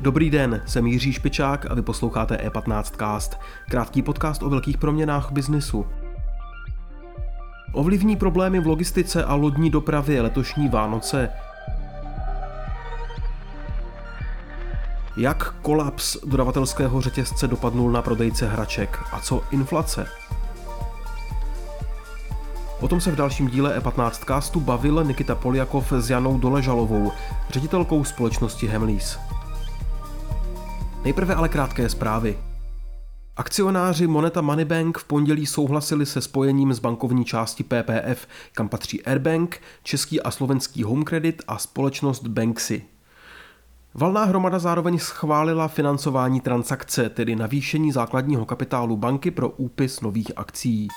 Dobrý den, jsem Jiří Špičák a vy posloucháte E15 Cast, krátký podcast o velkých proměnách v biznisu. Ovlivní problémy v logistice a lodní dopravě letošní Vánoce. Jak kolaps dodavatelského řetězce dopadnul na prodejce hraček a co inflace? O tom se v dalším díle E15 castu bavil Nikita Poliakov s Janou Doležalovou, ředitelkou společnosti Hemlis. Nejprve ale krátké zprávy. Akcionáři Moneta Moneybank v pondělí souhlasili se spojením z bankovní části PPF, kam patří Airbank, český a slovenský Home Credit a společnost Banksy. Valná hromada zároveň schválila financování transakce, tedy navýšení základního kapitálu banky pro úpis nových akcí.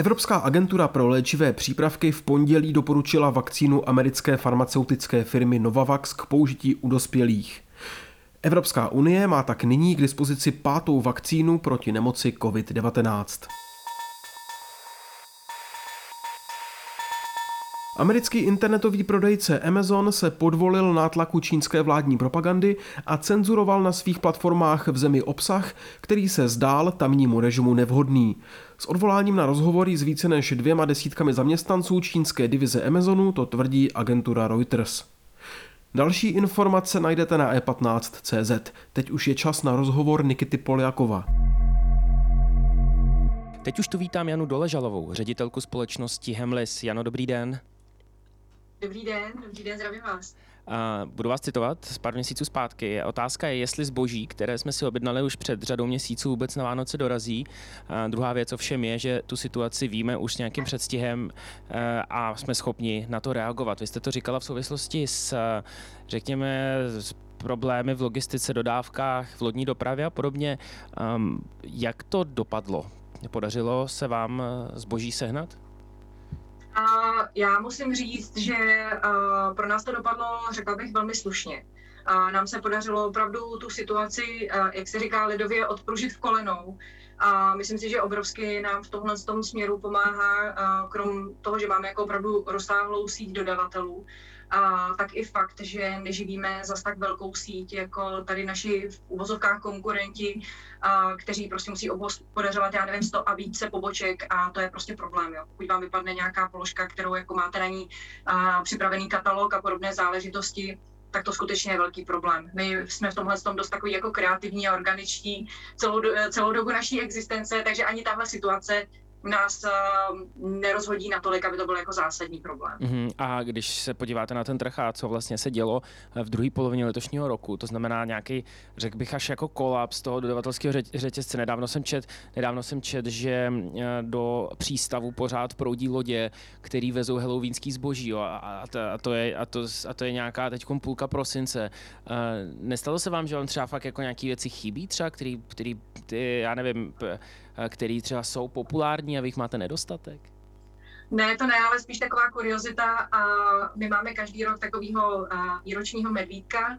Evropská agentura pro léčivé přípravky v pondělí doporučila vakcínu americké farmaceutické firmy Novavax k použití u dospělých. Evropská unie má tak nyní k dispozici pátou vakcínu proti nemoci COVID-19. Americký internetový prodejce Amazon se podvolil nátlaku čínské vládní propagandy a cenzuroval na svých platformách v zemi obsah, který se zdál tamnímu režimu nevhodný. S odvoláním na rozhovory s více než dvěma desítkami zaměstnanců čínské divize Amazonu to tvrdí agentura Reuters. Další informace najdete na e15.cz. Teď už je čas na rozhovor Nikity Poliakova. Teď už tu vítám Janu Doležalovou, ředitelku společnosti Hemlis. Jano, dobrý den. Dobrý den, dobrý den, zdravím vás. Uh, budu vás citovat z pár měsíců zpátky. Otázka je, jestli zboží, které jsme si objednali už před řadou měsíců, vůbec na Vánoce dorazí. Uh, druhá věc ovšem je, že tu situaci víme už s nějakým předstihem uh, a jsme schopni na to reagovat. Vy jste to říkala v souvislosti s, řekněme, s problémy v logistice, dodávkách, v lodní dopravě a podobně. Um, jak to dopadlo? Podařilo se vám zboží sehnat? A já musím říct, že pro nás to dopadlo, řekla bych, velmi slušně. A nám se podařilo opravdu tu situaci, jak se říká lidově, odpružit v kolenou. A myslím si, že obrovsky nám v tomhle tom směru pomáhá, krom toho, že máme jako opravdu rozsáhlou síť dodavatelů, a tak i fakt, že neživíme zas tak velkou síť, jako tady naši v uvozovkách konkurenti, a, kteří prostě musí podařovat, já nevím, 100 a více poboček a to je prostě problém. Jo. Pokud vám vypadne nějaká položka, kterou jako máte na ní a, připravený katalog a podobné záležitosti, tak to skutečně je velký problém. My jsme v tomhle tom dost takový jako kreativní a organičtí celou, celou dobu naší existence, takže ani tahle situace nás uh, nerozhodí natolik, aby to byl jako zásadní problém. Uh-huh. A když se podíváte na ten trh a co vlastně se dělo eh, v druhé polovině letošního roku, to znamená nějaký, řekl bych, až jako kolaps toho dodavatelského řetězce. Nedávno jsem čet, nedávno jsem čet, že eh, do přístavu pořád proudí lodě, který vezou halloweenský zboží jo, a, a, to, a, to je, a, to, a to je nějaká teď půlka prosince. Uh, nestalo se vám, že vám třeba fakt jako nějaký věci chybí třeba, který, který já nevím, který třeba jsou populární a vy jich máte nedostatek? Ne, to ne, ale spíš taková kuriozita. My máme každý rok takového výročního medvídka,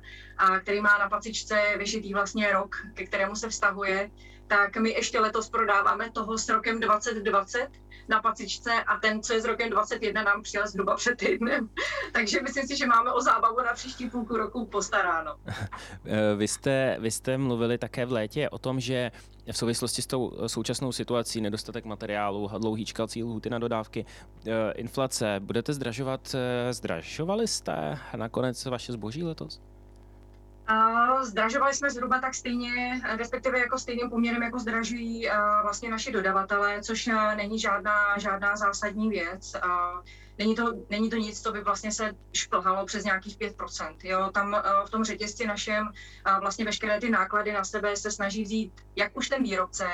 který má na pacičce vyšitý vlastně rok, ke kterému se vztahuje. Tak my ještě letos prodáváme toho s rokem 2020 na pacičce a ten, co je s rokem 21, nám přijel zhruba před týdnem. Takže myslím si, že máme o zábavu na příští půlku roku postaráno. Eh, vy jste, vy jste mluvili také v létě o tom, že v souvislosti s tou současnou situací, nedostatek materiálu, dlouhý čekací lhuty na dodávky, eh, inflace, budete zdražovat, eh, zdražovali jste nakonec vaše zboží letos? A zdražovali jsme zhruba tak stejně, respektive jako stejným poměrem, jako zdražují uh, vlastně naši dodavatelé, což uh, není žádná, žádná zásadní věc. Není, to, není to nic, co by vlastně se šplhalo přes nějakých 5%. Jo? Tam uh, v tom řetězci našem vlastně veškeré ty náklady na sebe se snaží vzít jak už ten výrobce,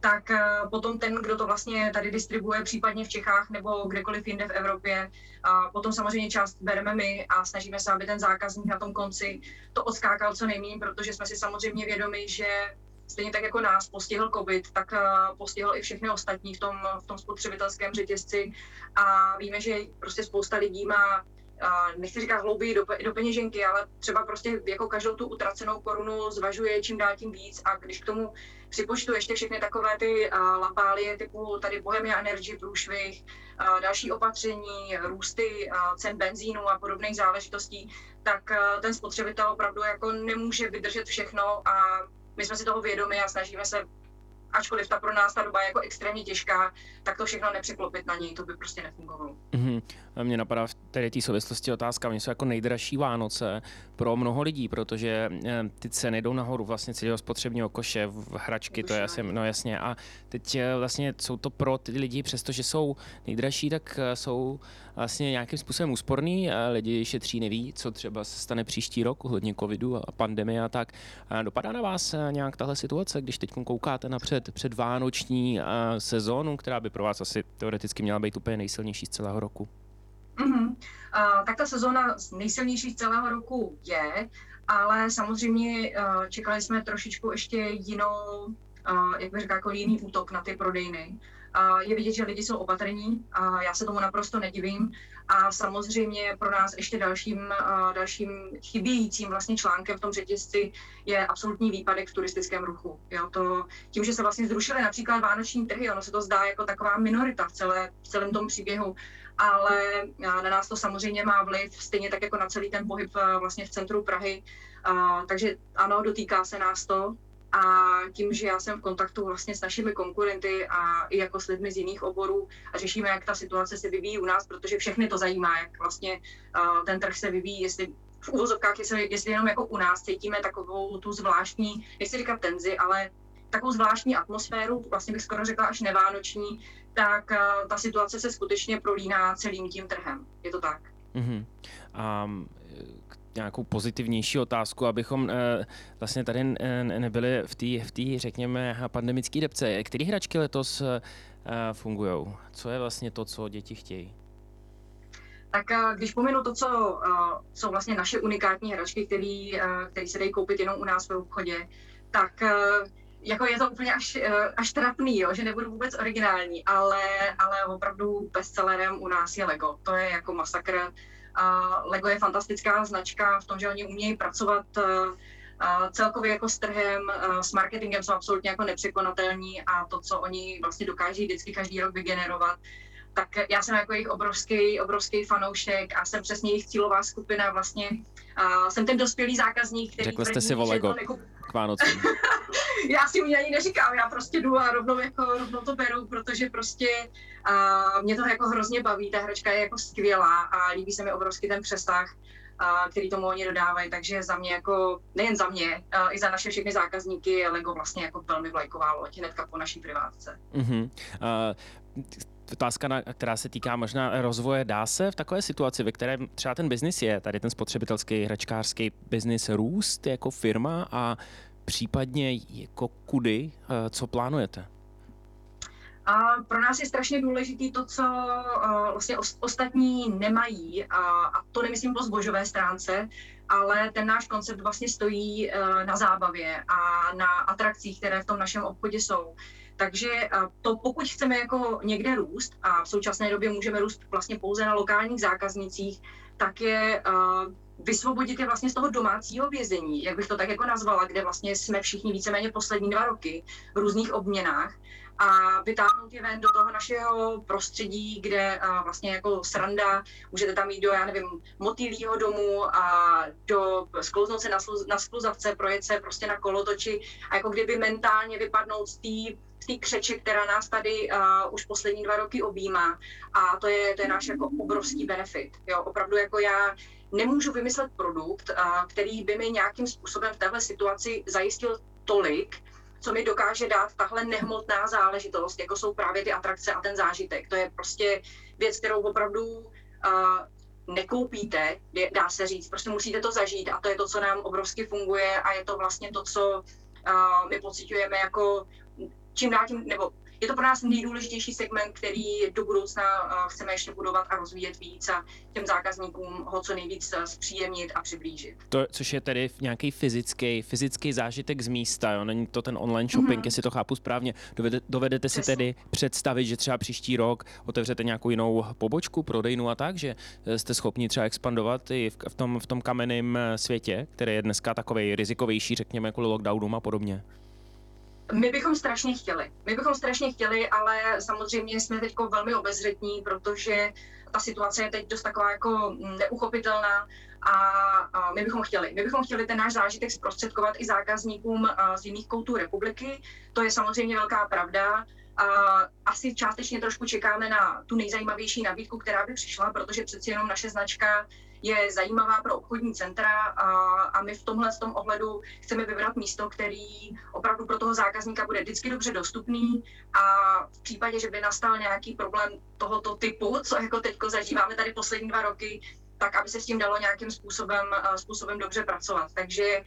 tak eh, potom ten, kdo to vlastně tady distribuje, případně v Čechách nebo kdekoliv jinde v Evropě, a potom samozřejmě část bereme my a snažíme se, aby ten zákazník na tom konci to odskákal co nejméně, protože jsme si samozřejmě vědomi, že stejně tak jako nás postihl COVID, tak eh, postihl i všechny ostatní v tom, v tom spotřebitelském řetězci. A víme, že prostě spousta lidí má nechci říkat hlouběji do, do peněženky, ale třeba prostě jako každou tu utracenou korunu zvažuje čím dál tím víc. A když k tomu připočtu ještě všechny takové ty lapálie typu tady Bohemia Energy, průšvih, další opatření, růsty cen benzínu a podobných záležitostí, tak ten spotřebitel opravdu jako nemůže vydržet všechno a my jsme si toho vědomi a snažíme se ačkoliv ta pro nás ta doba je jako extrémně těžká, tak to všechno nepřeklopit na něj, to by prostě nefungovalo. Mm-hmm. Mě napadá v té té souvislosti otázka, oni jsou jako nejdražší Vánoce pro mnoho lidí, protože eh, ty ceny jdou nahoru vlastně celého spotřebního koše, v hračky, to je asi, no jasně. A teď eh, vlastně jsou to pro ty lidi, přestože jsou nejdražší, tak eh, jsou vlastně nějakým způsobem úsporný. Lidi šetří, neví, co třeba se stane příští rok, hodně covidu a pandemie a tak. Dopadá na vás nějak tahle situace, když teď koukáte na před, před vánoční sezónu, která by pro vás asi teoreticky měla být úplně nejsilnější z celého roku? Mm-hmm. Uh, tak ta sezóna nejsilnější z celého roku je, ale samozřejmě uh, čekali jsme trošičku ještě jinou, uh, jak bych řekla, jako jiný útok na ty prodejny. Uh, je vidět, že lidi jsou opatrní a já se tomu naprosto nedivím. A samozřejmě pro nás ještě dalším, dalším chybějícím vlastně článkem v tom řetězci je absolutní výpadek v turistickém ruchu. Jo, to, tím, že se vlastně zrušily například vánoční trhy, ono se to zdá jako taková minorita v, celé, v celém tom příběhu, ale na nás to samozřejmě má vliv, stejně tak jako na celý ten pohyb vlastně v centru Prahy. Takže ano, dotýká se nás to, a tím, že já jsem v kontaktu vlastně s našimi konkurenty a i jako s lidmi z jiných oborů a řešíme, jak ta situace se vyvíjí u nás, protože všechny to zajímá, jak vlastně uh, ten trh se vyvíjí, jestli v úvozovkách, jestli, jestli jenom jako u nás cítíme takovou tu zvláštní, nechci říkat tenzi, ale takovou zvláštní atmosféru, vlastně bych skoro řekla až nevánoční, tak uh, ta situace se skutečně prolíná celým tím trhem. Je to tak. Mm-hmm. Um, nějakou pozitivnější otázku, abychom e, vlastně tady e, nebyli v té, v tý, řekněme, pandemické depce. Které hračky letos e, fungují? Co je vlastně to, co děti chtějí? Tak když pominu to, co jsou vlastně naše unikátní hračky, které se dají koupit jenom u nás v obchodě, tak jako je to úplně až, až trapný, jo, že nebudu vůbec originální, ale, ale opravdu bestsellerem u nás je Lego. To je jako masakr a Lego je fantastická značka v tom, že oni umějí pracovat eh, eh, celkově jako s trhem, eh, s marketingem jsou absolutně jako nepřekonatelní a to, co oni vlastně dokáží vždycky každý rok vygenerovat, tak já jsem jako jejich obrovský, obrovský fanoušek a jsem přesně jejich cílová skupina vlastně. A jsem ten dospělý zákazník, který... Řekl jste si o Lego k Vánocům. já si ani neříkám, já prostě jdu a rovnou, jako, rovnou to beru, protože prostě a mě to jako hrozně baví, ta hračka je jako skvělá a líbí se mi obrovský ten přesah, a, který tomu oni dodávají, takže za mě jako, nejen za mě, i za naše všechny zákazníky je Lego vlastně jako velmi vlajková loď hnedka po naší privátce. Uh-huh. Uh, otázka, která se týká možná rozvoje, dá se v takové situaci, ve které třeba ten biznis je, tady ten spotřebitelský hračkářský biznis růst jako firma a případně jako kudy, eh, co plánujete? A pro nás je strašně důležitý to, co uh, vlastně ostatní nemají, a, a to nemyslím po zbožové stránce, ale ten náš koncept vlastně stojí uh, na zábavě a na atrakcích, které v tom našem obchodě jsou. Takže uh, to pokud chceme jako někde růst, a v současné době můžeme růst vlastně pouze na lokálních zákaznicích, tak je uh, vysvobodit je vlastně z toho domácího vězení, jak bych to tak jako nazvala, kde vlastně jsme všichni víceméně poslední dva roky v různých obměnách a vytáhnout je ven do toho našeho prostředí, kde a vlastně jako sranda, můžete tam jít do, já nevím, motýlího domu a do, sklouznout se na, slu, na skluzavce, projet se prostě na kolotoči a jako kdyby mentálně vypadnout z té té křeče, která nás tady uh, už poslední dva roky objímá. A to je, to je náš jako obrovský benefit. Jo, opravdu jako já nemůžu vymyslet produkt, uh, který by mi nějakým způsobem v téhle situaci zajistil tolik, co mi dokáže dát tahle nehmotná záležitost, jako jsou právě ty atrakce a ten zážitek. To je prostě věc, kterou opravdu uh, nekoupíte, dá se říct, prostě musíte to zažít a to je to, co nám obrovsky funguje a je to vlastně to, co uh, my pocitujeme jako čím dál tím, nebo je to pro nás nejdůležitější segment, který do budoucna chceme ještě budovat a rozvíjet víc a těm zákazníkům ho co nejvíc zpříjemnit a přiblížit. To, což je tedy nějaký fyzický, fyzický zážitek z místa, jo? není to ten online shopping, mm-hmm. jestli to chápu správně. Dovede, dovedete si tedy představit, že třeba příští rok otevřete nějakou jinou pobočku, prodejnu a tak, že jste schopni třeba expandovat i v, v tom, v tom kamenném světě, který je dneska takový rizikovější, řekněme, kvůli lockdownům a podobně? My bychom strašně chtěli. My bychom strašně chtěli, ale samozřejmě jsme teď velmi obezřetní, protože ta situace je teď dost taková jako neuchopitelná a, my bychom chtěli. My bychom chtěli ten náš zážitek zprostředkovat i zákazníkům z jiných koutů republiky. To je samozřejmě velká pravda. Asi částečně trošku čekáme na tu nejzajímavější nabídku, která by přišla, protože přeci jenom naše značka je zajímavá pro obchodní centra a, a my v tomhle tom ohledu chceme vybrat místo, který opravdu pro toho zákazníka bude vždycky dobře dostupný a v případě, že by nastal nějaký problém tohoto typu, co jako teď zažíváme tady poslední dva roky, tak aby se s tím dalo nějakým způsobem, způsobem dobře pracovat. Takže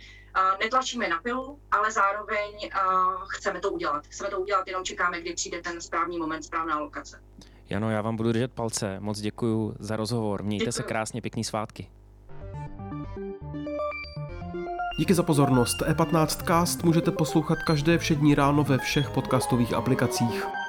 netlačíme na pilu, ale zároveň chceme to udělat. Chceme to udělat, jenom čekáme, kdy přijde ten správný moment, správná lokace. Jano, já vám budu držet palce. Moc děkuji za rozhovor. Mějte děkuju. se krásně, pěkný svátky. Díky za pozornost. E15cast můžete poslouchat každé všední ráno ve všech podcastových aplikacích.